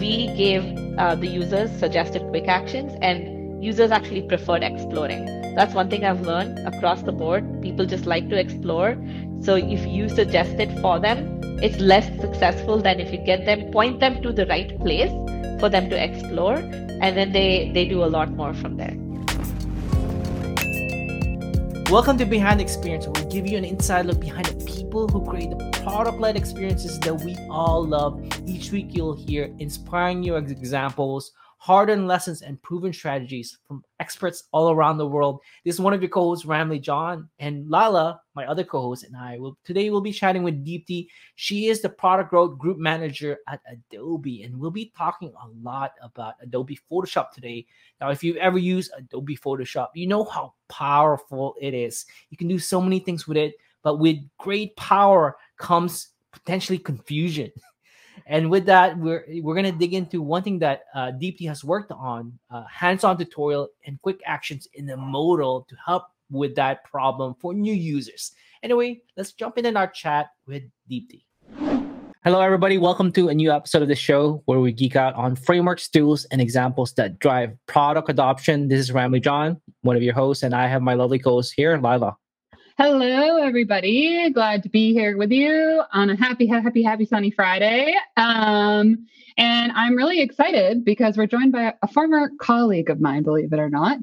we gave uh, the users suggested quick actions, and users actually preferred exploring. That's one thing I've learned across the board. People just like to explore. So if you suggest it for them, it's less successful than if you get them, point them to the right place for them to explore, and then they, they do a lot more from there. Welcome to Behind the Experience, where we give you an inside look behind the people who create the product led experiences that we all love. Each week, you'll hear inspiring new examples hard earned lessons and proven strategies from experts all around the world. This is one of your co-hosts, Ramli John, and Lala, my other co-host, and I will today we'll be chatting with Deepti. She is the product growth group manager at Adobe, and we'll be talking a lot about Adobe Photoshop today. Now, if you've ever used Adobe Photoshop, you know how powerful it is. You can do so many things with it, but with great power comes potentially confusion. And with that, we're we're gonna dig into one thing that uh, Deepti has worked on: uh, hands-on tutorial and quick actions in the modal to help with that problem for new users. Anyway, let's jump in in our chat with Deepti. Hello, everybody. Welcome to a new episode of the show where we geek out on frameworks, tools, and examples that drive product adoption. This is Ramli John, one of your hosts, and I have my lovely co-host here, Lila. Hello, everybody. Glad to be here with you on a happy, happy, happy sunny Friday. Um, and I'm really excited because we're joined by a former colleague of mine, believe it or not,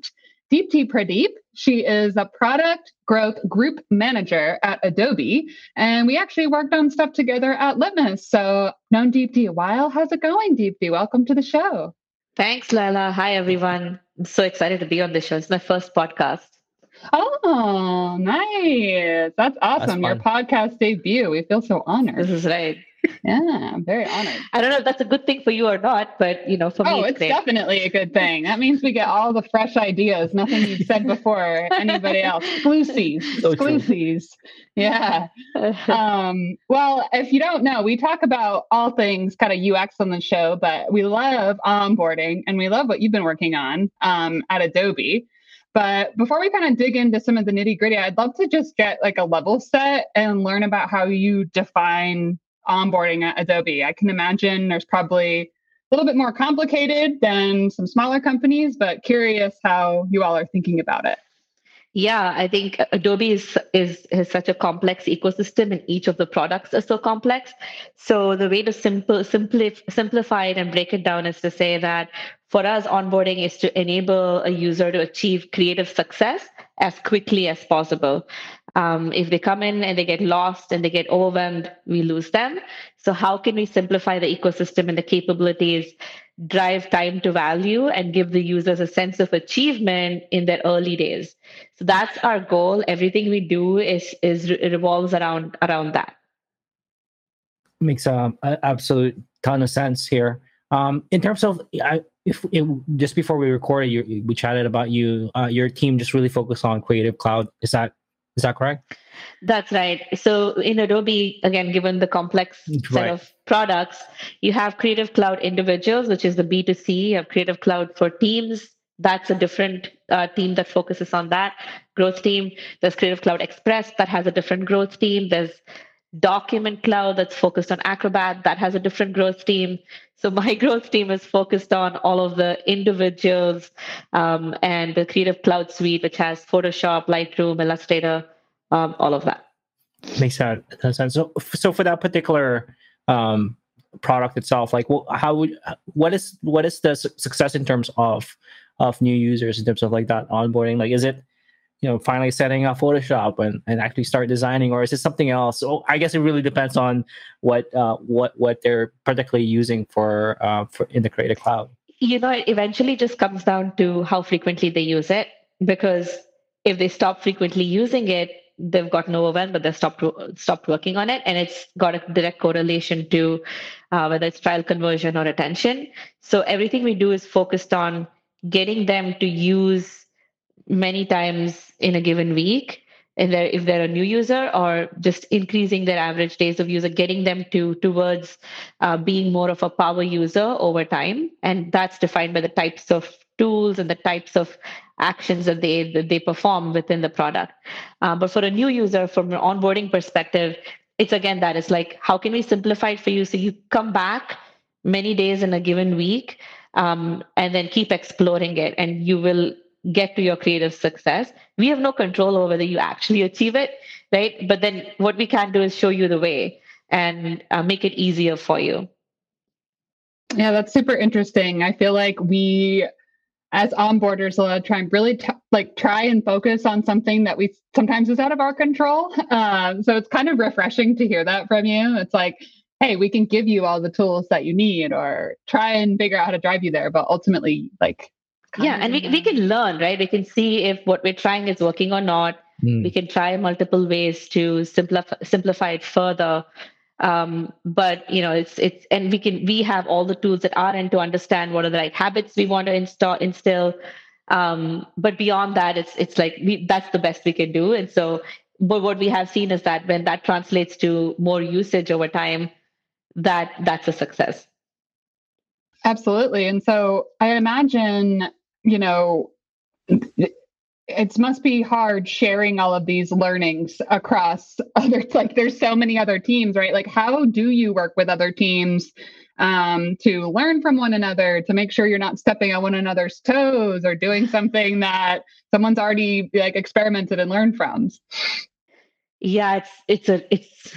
Deep Deepti Pradeep. She is a product growth group manager at Adobe. And we actually worked on stuff together at Litmus. So, known Deepti a while. How's it going, Deep Deepti? Welcome to the show. Thanks, Lala. Hi, everyone. I'm so excited to be on the show. It's my first podcast. Oh, nice. That's awesome. That's Your podcast debut. We feel so honored. This is right. Yeah, I'm very honored. I don't know if that's a good thing for you or not, but you know, for oh, me, it's, it's definitely a good thing. That means we get all the fresh ideas, nothing you've said before anybody else. Exclusives, so exclusives. Yeah. um, well, if you don't know, we talk about all things kind of UX on the show, but we love onboarding and we love what you've been working on um, at Adobe. But before we kind of dig into some of the nitty gritty, I'd love to just get like a level set and learn about how you define onboarding at Adobe. I can imagine there's probably a little bit more complicated than some smaller companies, but curious how you all are thinking about it. Yeah, I think Adobe is, is such a complex ecosystem, and each of the products are so complex. So the way to simple simplify simplify it and break it down is to say that for us, onboarding is to enable a user to achieve creative success as quickly as possible. Um, if they come in and they get lost and they get overwhelmed, we lose them. So how can we simplify the ecosystem and the capabilities drive time to value and give the users a sense of achievement in their early days. So that's our goal. Everything we do is is revolves around around that. Makes um, a absolute ton of sense here. Um, in terms of I, if it, just before we recorded you, we chatted about you uh, your team just really focused on creative cloud. Is that is that correct that's right. So in Adobe, again, given the complex right. set of products, you have Creative Cloud individuals, which is the B2C. You have Creative Cloud for teams. That's a different uh, team that focuses on that growth team. There's Creative Cloud Express that has a different growth team. There's Document Cloud that's focused on Acrobat that has a different growth team. So my growth team is focused on all of the individuals um, and the Creative Cloud suite, which has Photoshop, Lightroom, Illustrator, um, all of that. Makes sense. So, so for that particular um, product itself, like, how would what is what is the success in terms of of new users in terms of like that onboarding? Like, is it you know finally setting up Photoshop and, and actually start designing, or is it something else? So I guess it really depends on what uh, what what they're particularly using for uh, for in the Creative Cloud. You know, it eventually just comes down to how frequently they use it because if they stop frequently using it they've gotten overwhelmed, but they've stopped stopped working on it, and it's got a direct correlation to uh, whether it's trial conversion or attention So everything we do is focused on getting them to use many times in a given week. And they're, if they're a new user, or just increasing their average days of user, getting them to towards uh, being more of a power user over time, and that's defined by the types of tools and the types of actions that they that they perform within the product. Uh, but for a new user, from an onboarding perspective, it's again that it's like how can we simplify it for you so you come back many days in a given week um, and then keep exploring it and you will get to your creative success. We have no control over whether you actually achieve it right? But then what we can do is show you the way and uh, make it easier for you. Yeah that's super interesting. I feel like we as onboarders a lot of time really t- like try and focus on something that we sometimes is out of our control. Um, so it's kind of refreshing to hear that from you. It's like hey we can give you all the tools that you need or try and figure out how to drive you there but ultimately like yeah and we, we can learn right? We can see if what we're trying is working or not. Mm. we can try multiple ways to simplify simplify it further. Um, but you know it's it's and we can we have all the tools at our end to understand what are the right habits we want to install instill. Um, but beyond that it's it's like we, that's the best we can do. And so but what we have seen is that when that translates to more usage over time that that's a success absolutely. And so i imagine you know it must be hard sharing all of these learnings across other like there's so many other teams right? Like how do you work with other teams um, to learn from one another to make sure you're not stepping on one another's toes or doing something that someone's already like experimented and learned from? Yeah it's it's a it's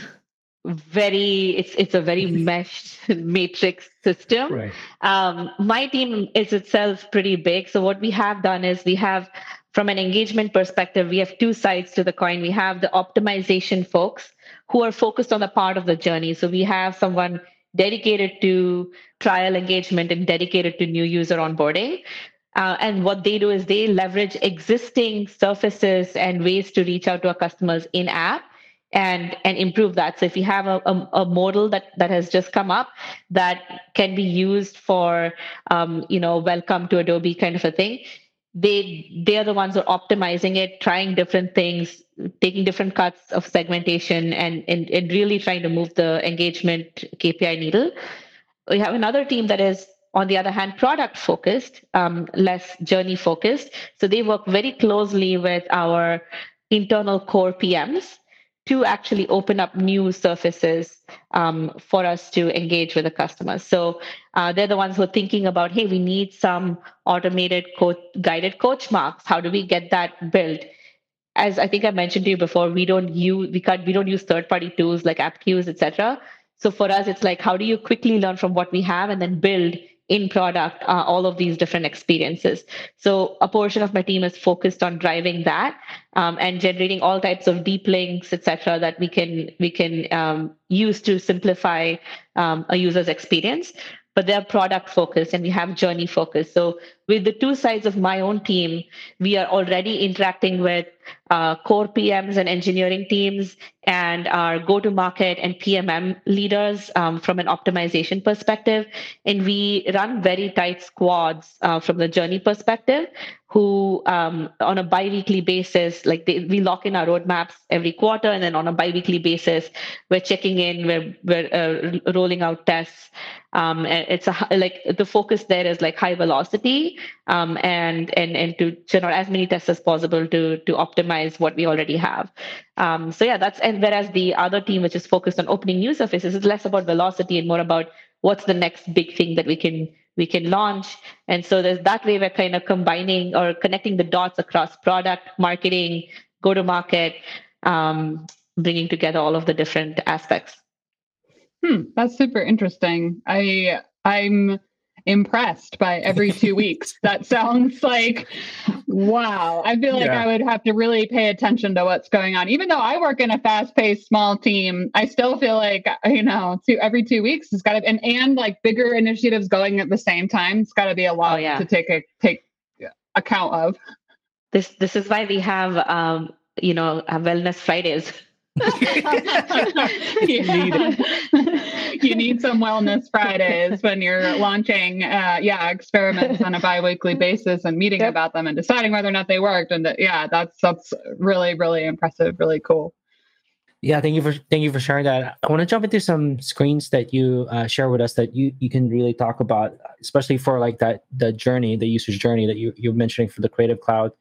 very it's it's a very meshed matrix system right. um, my team is itself pretty big so what we have done is we have from an engagement perspective, we have two sides to the coin. We have the optimization folks who are focused on the part of the journey. So we have someone dedicated to trial engagement and dedicated to new user onboarding. Uh, and what they do is they leverage existing surfaces and ways to reach out to our customers in app and and improve that. So if you have a, a, a, modal that that has just come up that can be used for um, you know welcome to adobe kind of a thing they they are the ones who are optimizing it trying different things taking different cuts of segmentation and, and and really trying to move the engagement kpi needle. We have another team that is on the other hand product focused um, less journey focused. So they work very closely with our internal core pms to actually open up new surfaces um, for us to engage with the customers. So uh, they're the ones who are thinking about, hey, we need some automated coach, guided coach marks. How do we get that built? As I think I mentioned to you before, we don't use we can't we don't use third party tools like Appcues, etc. So for us, it's like how do you quickly learn from what we have and then build in product uh, all of these different experiences. So a portion of my team is focused on driving that um, and generating all types of deep links etc that we can we can um, use to simplify um, a user's experience. But they're product focused and we have journey focused so with the two sides of my own team we are already interacting with uh, core PMs and engineering teams and our go to market and PMM leaders um, from an optimization perspective. And we run very tight squads uh, from the journey perspective who um, on a bi-weekly basis like they, we lock in our roadmaps every quarter and then on a bi-weekly basis we're checking in we're, we're uh, rolling out tests um, it's a like the focus there is like high velocity um, and and and to out as many tests as possible to to optimize what we already have. Um, so yeah, that's and whereas the other team, which is focused on opening new surfaces, is less about velocity and more about what's the next big thing that we can we can launch. And so there's that way we're kind of combining or connecting the dots across product, marketing, go to market, um, bringing together all of the different aspects. Hmm, that's super interesting. I I'm impressed by every two weeks. That sounds like wow. I feel like yeah. I would have to really pay attention to what's going on. Even though I work in a fast-paced small team, I still feel like you know, two every two weeks it's got to and and like bigger initiatives going at the same time. It's got to be a lot oh, yeah. to take a take account of. This this is why we have um you know wellness Fridays you, need, you need some wellness Fridays when you're launching, uh, yeah, experiments on a biweekly basis and meeting yep. about them and deciding whether or not they worked. And yeah, that's that's really really impressive, really cool. Yeah, thank you for thank you for sharing that. I want to jump into some screens that you uh, share with us that you you can really talk about, especially for like that the journey, the user's journey that you you're mentioning for the Creative Cloud.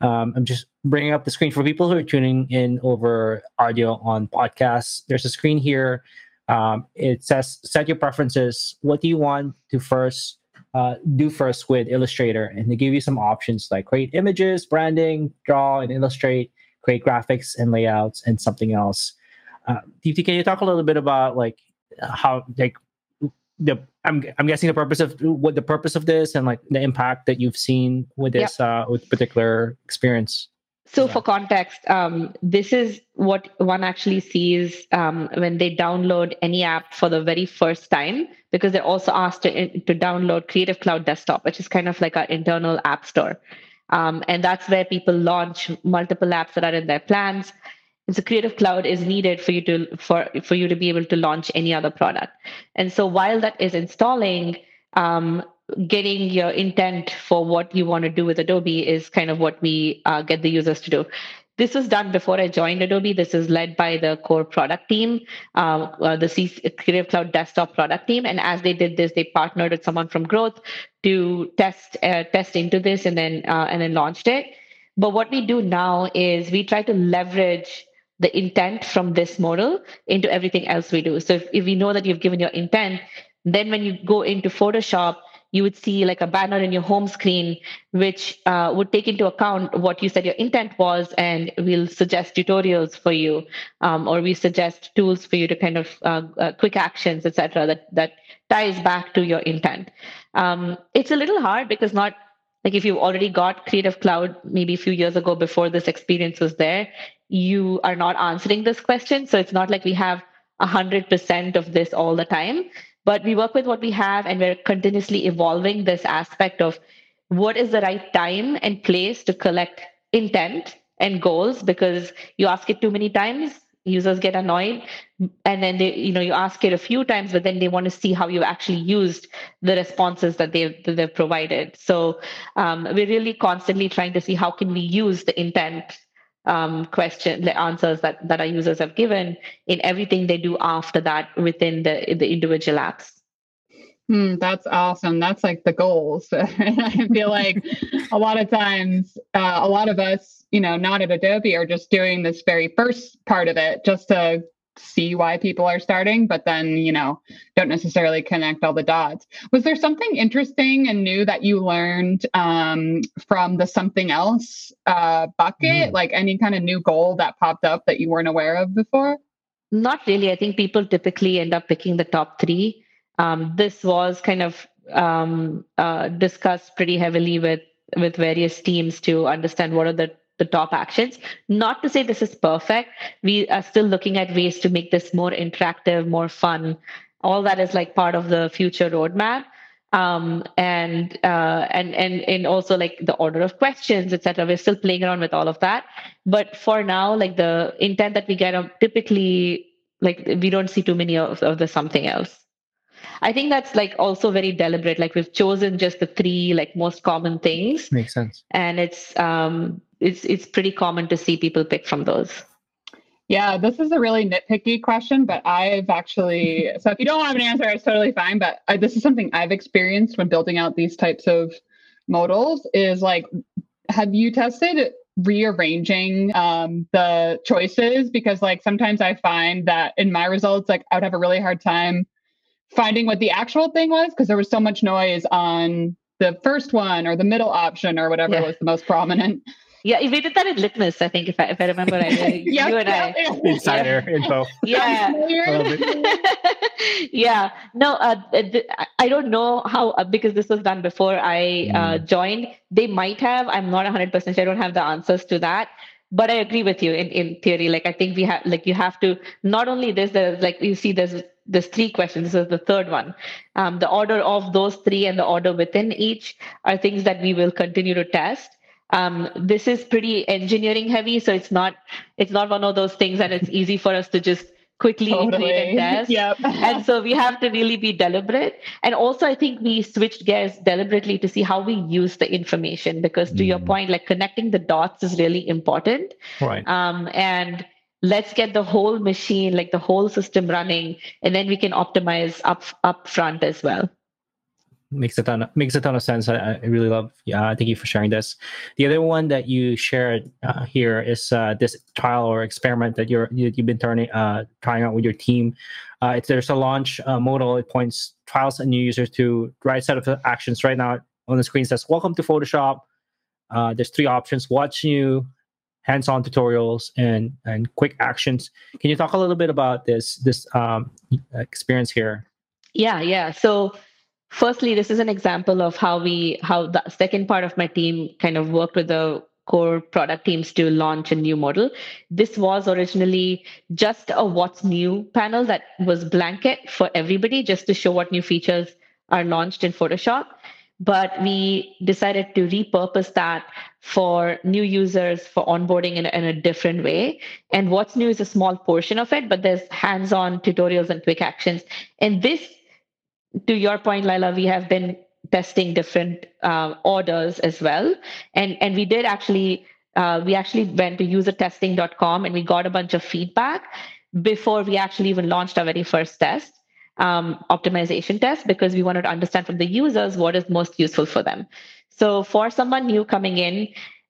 Um, I'm just bringing up the screen for people who are tuning in over audio on podcasts. There's a screen here Um, it says set your preferences. What do you want to first uh, do first with Illustrator? And they give you some options like create images, branding, draw and illustrate, create graphics and layouts, and something else. Uh, Deepti, can you talk a little bit about like how like the I'm I'm guessing the purpose of what the purpose of this and like the impact that you've seen with this yep. uh, with particular experience. So, for context, um, this is what one actually sees um, when they download any app for the very first time, because they're also asked to, to download Creative Cloud Desktop, which is kind of like our internal app store. Um, and that's where people launch multiple apps that are in their plans. And so Creative Cloud is needed for you to for for you to be able to launch any other product. And so while that is installing, um, getting your intent for what you want to do with Adobe is kind of what we uh, get the users to do. This was done before I joined Adobe. This is led by the core product team, uh, uh, the C- Creative Cloud desktop product team. And as they did this, they partnered with someone from Growth to test uh, test into this and then uh, and then launched it. But what we do now is we try to leverage the intent from this modal into everything else we do. So if, if we know that you've given your intent, then when you go into Photoshop, you would see like a banner in your home screen, which uh, would take into account what you said your intent was, and we'll suggest tutorials for you, um, or we suggest tools for you to kind of uh, uh, quick actions, etc. That that ties back to your intent. Um, it's a little hard because not like if you've already got Creative Cloud maybe a few years ago before this experience was there, you are not answering this question. So it's not like we have 100% of this all the time. But we work with what we have and we're continuously evolving this aspect of what is the right time and place to collect intent and goals because you ask it too many times users get annoyed and then they you know you ask it a few times but then they want to see how you actually used the responses that they've that they've provided. So um, we're really constantly trying to see how can we use the intent um, question the answers that that our users have given in everything they do after that within the the individual apps Hmm, that's awesome. That's like the goals. I feel like a lot of times, uh, a lot of us, you know, not at Adobe, are just doing this very first part of it just to see why people are starting, but then, you know, don't necessarily connect all the dots. Was there something interesting and new that you learned um, from the something else uh, bucket? Mm. Like any kind of new goal that popped up that you weren't aware of before? Not really. I think people typically end up picking the top three. Um, this was kind of um, uh, discussed pretty heavily with with various teams to understand what are the the top actions. Not to say this is perfect. We are still looking at ways to make this more interactive, more fun. All that is like part of the future roadmap. Um, and uh, and and and also like the order of questions, etc. We're still playing around with all of that, but for now, like the intent that we get, um, typically like we don't see too many of, of the something else. I think that's like also very deliberate. Like we've chosen just the three like most common things. Makes sense. And it's um it's it's pretty common to see people pick from those. Yeah, this is a really nitpicky question, but I've actually so if you don't have an answer, it's totally fine. But I, this is something I've experienced when building out these types of modals. Is like, have you tested rearranging um, the choices? Because like sometimes I find that in my results, like I would have a really hard time finding what the actual thing was because there was so much noise on the first one or the middle option or whatever yeah. was the most prominent. Yeah, we did that in Litmus, I think, if I, if I remember right. yeah, you and yeah, I. Insider info. Yeah. yeah. No, uh, I don't know how, uh, because this was done before I uh, mm. joined. They might have. I'm not 100% sure. I don't have the answers to that. But I agree with you in, in theory. Like, I think we have, like, you have to, not only this, there's like, you see, there's there's three questions. This is the third one. Um, the order of those three and the order within each are things that we will continue to test um, this is pretty engineering heavy so it's not it's not one of those things that it's easy for us to just quickly totally. create and test yep. and so we have to really be deliberate and also i think we switched gears deliberately to see how we use the information because to mm. your point like connecting the dots is really important right um, and let's get the whole machine like the whole system running and then we can optimize up up front as well makes a ton of, makes a ton of sense. I, I really love. Yeah, thank you for sharing this. The other one that you shared uh, here is uh, this trial or experiment that you're you, have been turning uh, trying out with your team. Uh, it's there's a launch uh, modal. It points trials and new users to right set of actions. Right now on the screen says "Welcome to Photoshop." Uh, there's three options: watch new, hands-on tutorials, and and quick actions. Can you talk a little bit about this this um, experience here? Yeah, yeah. So firstly this is an example of how we how the second part of my team kind of worked with the core product teams to launch a new modal. This was originally just a what's new panel that was blanket for everybody just to show what new features are launched in photoshop. But we decided to repurpose that for new users for onboarding in, in, a different way. And what's new is a small portion of it but there's hands-on tutorials and quick actions. And this to your point, Lila, we have been testing different uh, orders as well, and and we did actually uh, we actually went to usertesting.com and we got a bunch of feedback before we actually even launched our very first test um, optimization test because we wanted to understand from the users what is most useful for them. So for someone new coming in,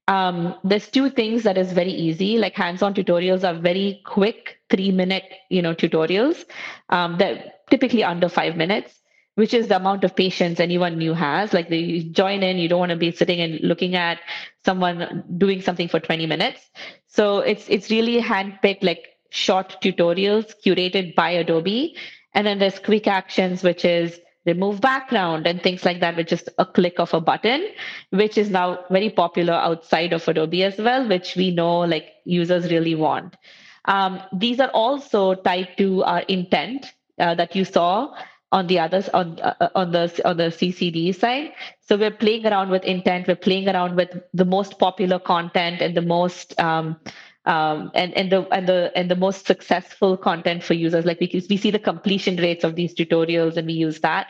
um, there's two things that is very easy. Like hands-on tutorials are very quick, three-minute, you know, tutorials um, that typically under five minutes which is the amount of patience anyone new has. Like they join in, you don't want to be sitting and looking at someone doing something for 20 minutes. So it's it's really handpicked like short tutorials curated by Adobe. And then there's quick actions, which is remove background and things like that with just a click of a button, which is now very popular outside of Adobe as well, which we know like users really want. Um, these are also tied to our intent uh, that you saw on the others on uh, on the on the CCD side. So we're playing around with intent. We're playing around with the most popular content and the most um, um, and and the and the and the most successful content for users. Like we we see the completion rates of these tutorials, and we use that.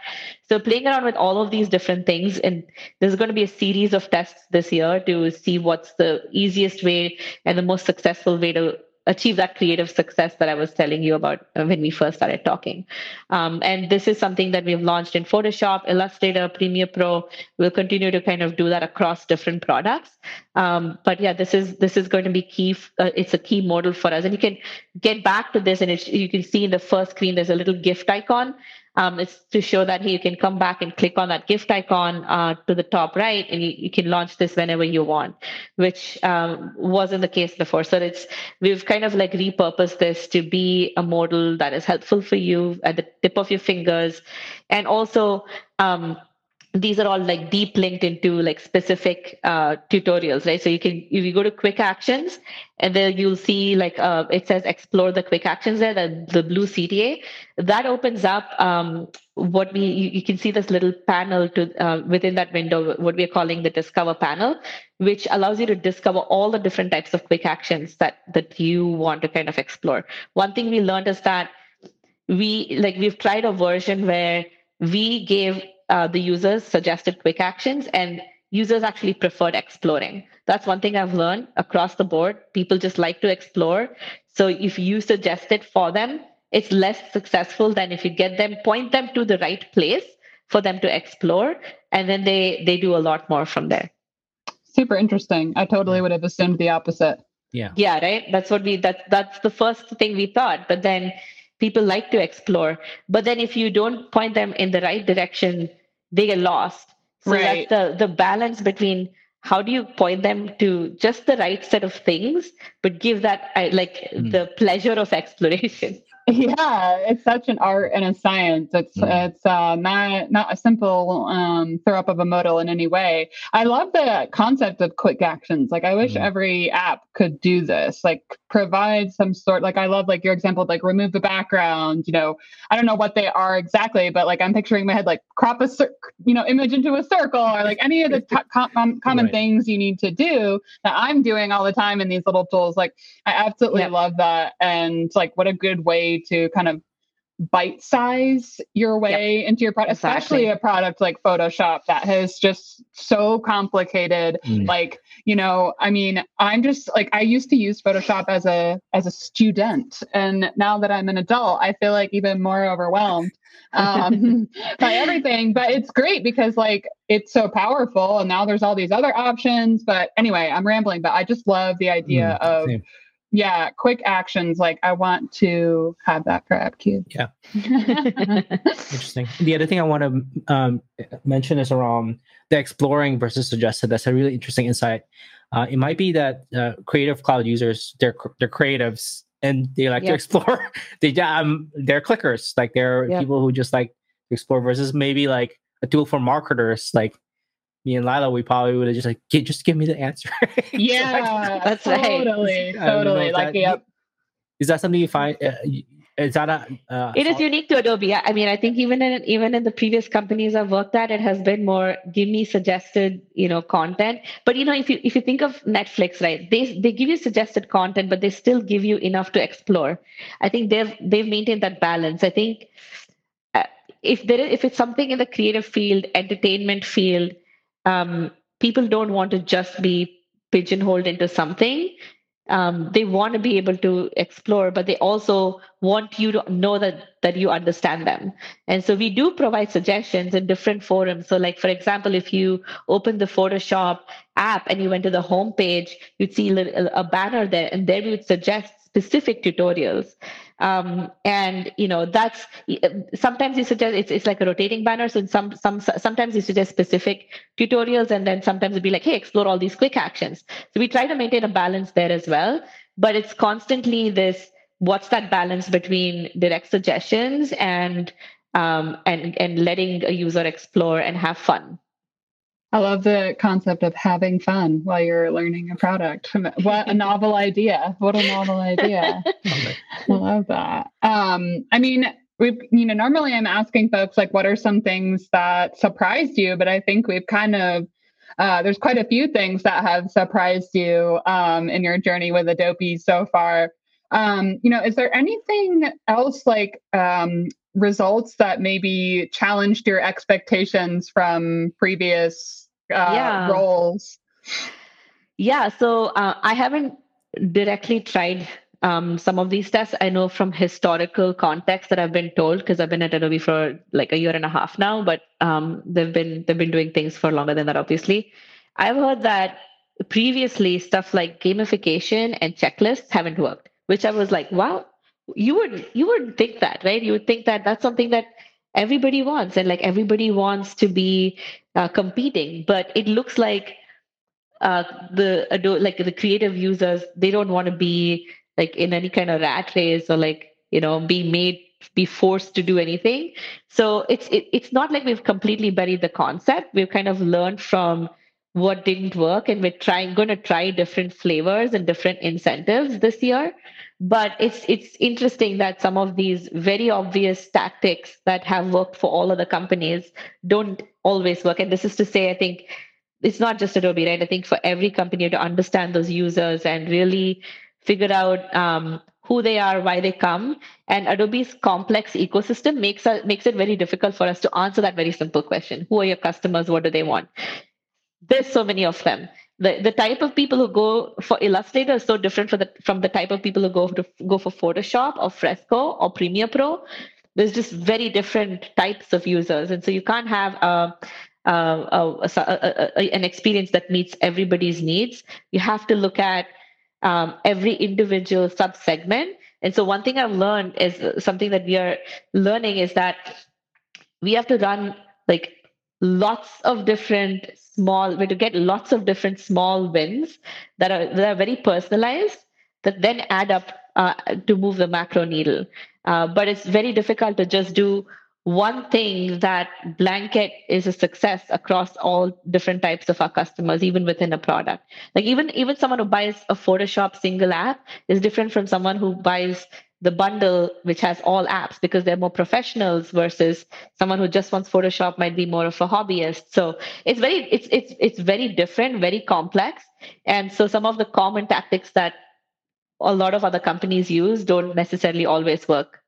So playing around with all of these different things, and there's going to be a series of tests this year to see what's the easiest way and the most successful way to achieve that creative success that I was telling you about uh, when we first started talking. Um, and this is something that we've launched in Photoshop, Illustrator, Premiere Pro. We'll continue to kind of do that across different products. Um, but yeah, this is this is going to be key. Uh, it's a key modal for us, and you can get back to this, and you can see in the first screen there's a little gift icon um, it's to show that hey, you can come back and click on that gift icon uh, to the top right, and you, you, can launch this whenever you want, which um, wasn't the case before. So it's we've kind of like repurposed this to be a modal that is helpful for you at the tip of your fingers, and also. Um, these are all like deep linked into like specific uh, tutorials, right? So you can if you go to quick actions, and then you'll see like uh, it says explore the quick actions there, the, the blue CTA. That opens up um, what we you, you, can see this little panel to uh, within that window, what we're calling the discover panel, which allows you to discover all the different types of quick actions that that you want to kind of explore. One thing we learned is that we like we've tried a version where we gave uh, the users suggested quick actions and users actually preferred exploring. That's one thing I've learned across the board. People just like to explore. So if you suggest it for them, it's less successful than if you get them, point them to the right place for them to explore, and then they they do a lot more from there. Super interesting. I totally would have assumed the opposite. Yeah. Yeah, right. That's what we that that's the first thing we thought. But then people like to explore. But then if you don't point them in the right direction, they get lost. So right. that's the the balance between how do you point them to just the right set of things, but give that like mm. the pleasure of exploration. Yeah, it's such an art and a science. It's mm. it's uh, not not a simple um, throw up of a modal in any way. I love the concept of quick actions. Like I wish mm. every app could do this. Like provide some sort. Like I love like your example, like remove the background. You know, I don't know what they are exactly, but like I'm picturing my head like crop a cir- you know image into a circle or like any of the t- com- common right. things you need to do that I'm doing all the time in these little tools. Like I absolutely love that, and like what a good way to kind of bite size your way yep. into your product, exactly. especially a product like Photoshop that has just so complicated. Mm. Like, you know, I mean, I'm just like I used to use Photoshop as a as a student, and now that I'm an adult, I feel like even more overwhelmed um, by everything. But it's great because like it's so powerful, and now there's all these other options. But anyway, I'm rambling, but I just love the idea mm, of. Same yeah quick actions like i want to have that for Appcues yeah. Interesting. The other thing i want to um, mention is around the exploring versus suggested. That's a really interesting insight. Uh, it might be that uh, creative cloud users they're they're creatives and they like to explore. They um they're clickers. Like they're people who just like to explore versus maybe like a tool for marketers like me and Lila, we probably would have just like, just give me the answer. yeah, so that's totally, right. totally. Like, that, yep. Is that something you find? Uh, is that a? Uh, it is unique to Adobe. I mean, I think even in even in the previous companies I've worked at, it has been more give me suggested, you know, content. But you know, if you if you think of Netflix, right, they they give you suggested content, but they still give you enough to explore. I think they've they've maintained that balance. I think uh, if there is, if it's something in the creative field, entertainment field um, people don't want to just be pigeonholed into something. Um, they want to be able to explore, but they also want you to know that that you understand them. And so we do provide suggestions in different forums. So, like for example, if you open the Photoshop app and you went to the home page, you'd see a banner there, and there we would suggest specific tutorials um, and you know that's sometimes you suggest it's, it's like a rotating banner. So some some sometimes you suggest specific tutorials and then sometimes it'd be like hey explore all these quick actions. So we try to maintain a balance there as well. But it's constantly this what's that balance between direct suggestions and um, and and letting a user explore and have fun I love the concept of having fun while you're learning a product. What a novel idea. What a novel idea. I love that. Um, I mean, we've, you know, normally I'm asking folks like, what are some things that surprised you? But I think we've kind of, uh, there's quite a few things that have surprised you um, in your journey with Adobe so far. Um, you know, is there anything else like um, results that maybe challenged your expectations from previous uh, yeah. roles? Yeah, so uh, I haven't directly tried um, some of these tests. I know from historical context that I've been told because I've been at Adobe for like a year and a half now, but um, they've been they've been doing things for longer than that. Obviously, I've heard that previously stuff like gamification and checklists haven't worked, which I was like, wow, you would you would think that, right? You would think that that's something that everybody wants and like everybody wants to be uh, competing but it looks like uh, the like the creative users they don't want to be like in any kind of rat race or like you know be made be forced to do anything. So it's it, it's not like we've completely buried the concept. We've kind of learned from what didn't work and we're trying going to try different flavors and different incentives this year. But it's it's interesting that some of these very obvious tactics that have worked for all of the companies don't always work. And this is to say i think it's not just adobe right? I think for every company to understand those users and really figure out um, who they are why they come. And adobe's complex ecosystem makes, a, makes it very difficult for us to answer that very simple question. Who are your customers? What do they want there's so many of them the, the type of people who go for Illustrator is so different from the, from the type of people who go to go for Photoshop or Fresco or Premiere Pro. There's just very different types of users, and so you can't have a, a, a, a an experience that meets everybody's needs. You have to look at um, every individual sub segment. And so one thing I've learned is something that we are learning is that we have to run like lots of different small way to get lots of different small wins that are that are very personalized that then add up uh, to move the macro needle. Uh, but it's very difficult to just do one thing that blanket is a success across all different types of our customers even within a product. Like even even someone who buys a photoshop single app is different from someone who buys the bundle which has all apps because they're more professionals versus someone who just wants photoshop might be more of a hobbyist so it's very it's it's it's very different very complex and so some of the common tactics that a lot of other companies use don't necessarily always work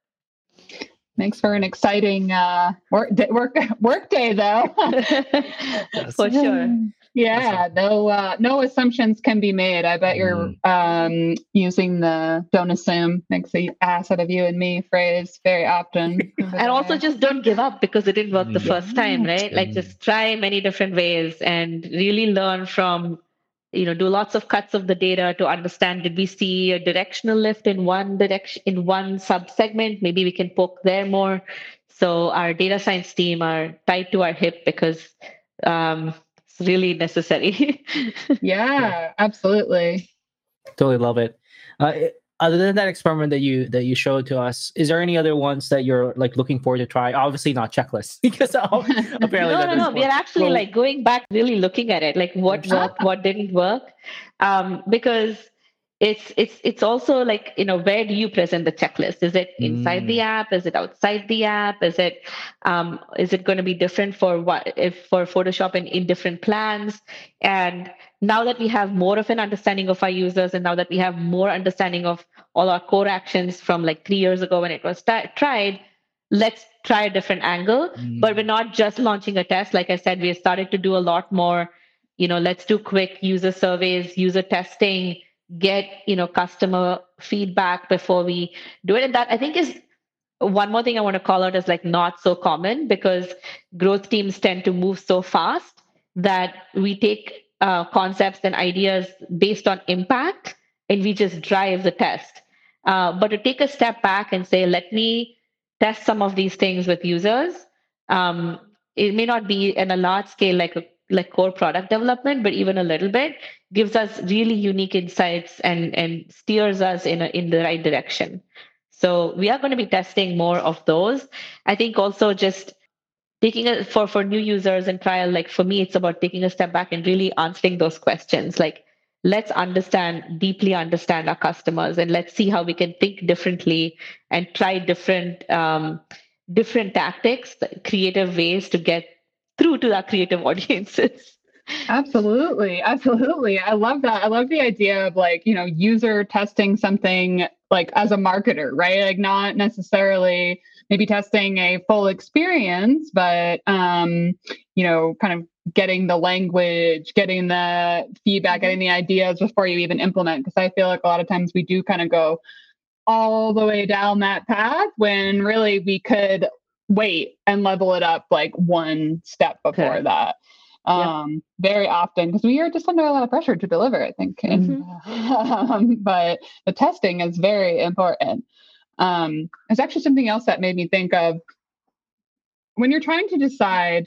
Thanks for an exciting uh, work work work day though. for sure. Yeah, no uh, no assumptions can be made. I bet you're mm. um, using the "don't assume" makes the ass out of you and me phrase very often. and also, just don't give up because it didn't work the first time, right? Like, just try many different ways and really learn from you know do lots of cuts of the data to understand did we see a directional lift in one direction in one sub segment maybe we can poke there more so our data science team are tied to our hip because um, it's really necessary. Yeah absolutely. Totally love it. Uh, other than that experiment that you that you showed to us is there any other ones that you're like looking forward to try? Obviously not checklists because apparently no no no we're actually like going back really looking at it like what worked what didn't work. Um, because it's it's it's also like you know where do you present the checklist? Is it inside mm. the app? Is it outside the app? Is it um, is it going to be different for what if for photoshop in, in different plans? And now that we have more of an understanding of our users and now that we have more understanding of all our core actions from like three years ago when it was t- tried let's try a different angle. Mm. but we're not just launching a test. Like i said we started to do a lot more you know let's do quick user surveys user testing get you know customer feedback before we do it. And that i think is one more thing i want to call out is like not so common because growth teams tend to move so fast that we take uh, concepts and ideas based on impact and we just drive the test. Uh, but to take a step back and say let me test some of these things with users um, it may not be in a large scale like a like core product development, but even a little bit gives us really unique insights and and steers us in a, in the right direction. So we are going to be testing more of those. I think also just taking it for for new users and trial. Like for me, it's about taking a step back and really answering those questions. Like let's understand deeply understand our customers and let's see how we can think differently and try different um, different tactics, creative ways to get through to our creative audiences. Absolutely. Absolutely. I love that. I love the idea of like, you know, user testing something like as a marketer, right? Like not necessarily maybe testing a full experience, but um, you know, kind of getting the language, getting the feedback, getting the ideas before you even implement. Because I feel like a lot of times we do kind of go all the way down that path when really we could wait and level it up like one step before okay. that um very often because we are just under a lot of pressure to deliver i think mm-hmm. um, but the testing is very important um it's actually something else that made me think of when you're trying to decide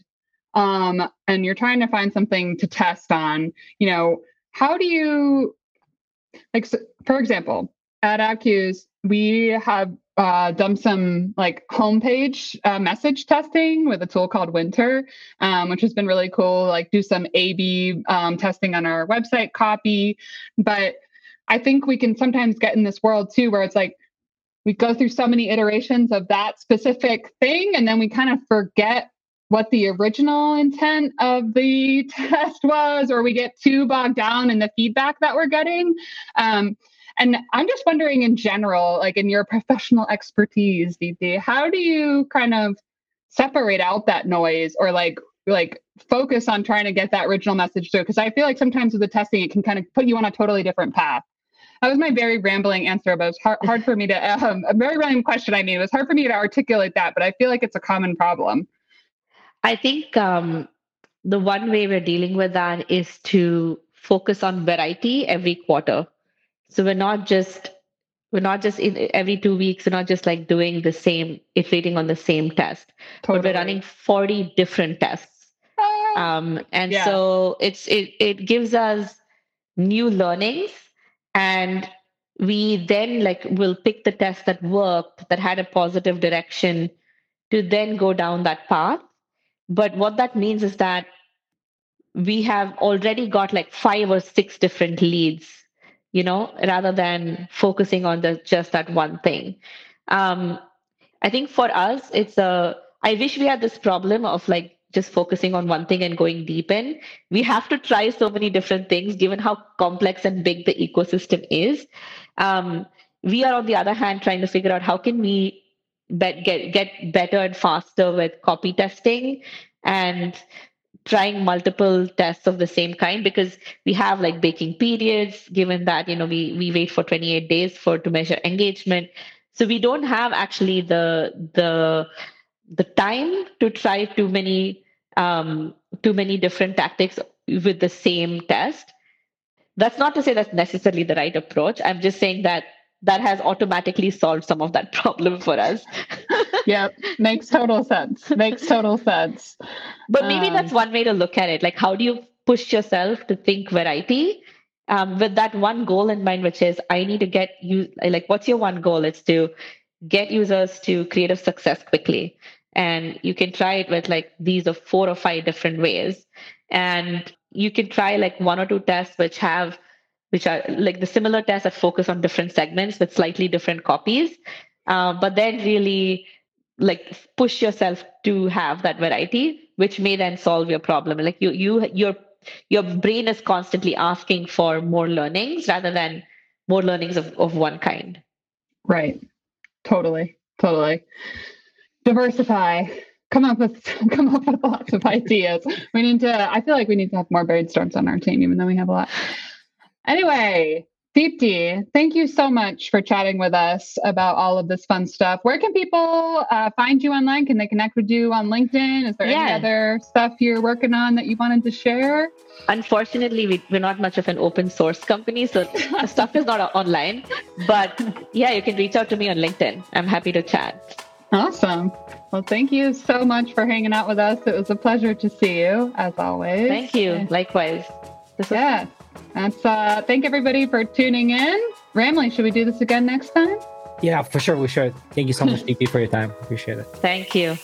um and you're trying to find something to test on you know how do you like so, for example at AppCues, we have uh, done some like homepage uh, message testing with a tool called Wynter, um, which has been really cool. Like do some A/B um, testing on our website copy, but I think we can sometimes get in this world too, where it's like we go through so many iterations of that specific thing, and then we kind of forget what the original intent of the test was, or we get too bogged down in the feedback that we're getting. Um, and I'm just wondering in general, like in your professional expertise, Deepti, how do you kind of separate out that noise or like like focus on trying to get that original message through? Because I feel like sometimes with the testing, it can kind of put you on a totally different path. That was my very rambling answer, but it's hard, hard for me to um, a very random question. I mean, it was hard for me to articulate that, but I feel like it's a common problem. I think um, the one way we're dealing with that is to focus on variety every quarter. So we're not just we're not just in every two weeks we're not just like doing the same iterating on the same test totally. but we're running 40 different tests ah. um, and yeah. so it's it, it gives us new learnings and we then like will pick the test that worked that had a positive direction to then go down that path but what that means is that we have already got like five or six different leads you know, rather than focusing on the just that one thing. Um, I think for us, it's a. I wish we had this problem of like just focusing on one thing and going deep in. We have to try so many different things, given how complex and big the ecosystem is. Um, we are, on the other hand, trying to figure out how can we bet, get get better and faster with copy testing and trying multiple tests of the same kind because we have like baking periods given that you know we we wait for 28 days for to measure engagement. So we don't have actually the the the time to try too many um, too many different tactics with the same test. That's not to say that's necessarily the right approach. I'm just saying that that has automatically solved some of that problem for us. yep, makes total sense. Makes total sense. But maybe um, that's one way to look at it. Like, how do you push yourself to think variety um, with that one goal in mind, which is I need to get you. Like, what's your one goal? It's to get users to creative success quickly. And you can try it with like these are four or five different ways. And you can try like one or two tests which have which are like the similar tests that focus on different segments with slightly different copies. Uh, but then really like push yourself to have that variety, which may then solve your problem. Like you, you, your your brain is constantly asking for more learnings rather than more learnings of, of one kind. Right. Totally. Totally. Diversify. Come up with come up with lots of ideas. We need to I feel like we need to have more brainstorms on our team, even though we have a lot. Anyway, Deepti, thank you so much for chatting with us about all of this fun stuff. Where can people uh, find you online? Can they connect with you on LinkedIn? Is there yeah. any other stuff you're working on that you wanted to share? Unfortunately, we, we're not much of an open source company, so stuff is not online. But yeah, you can reach out to me on LinkedIn. I'm happy to chat. Awesome. Well, thank you so much for hanging out with us. It was a pleasure to see you, as always. Thank you. Likewise. This yeah. Was- that's uh thank everybody for tuning in. Ramli, should we do this again next time? Yeah, for sure we should. Thank you so much, DP, for your time. Appreciate it. Thank you.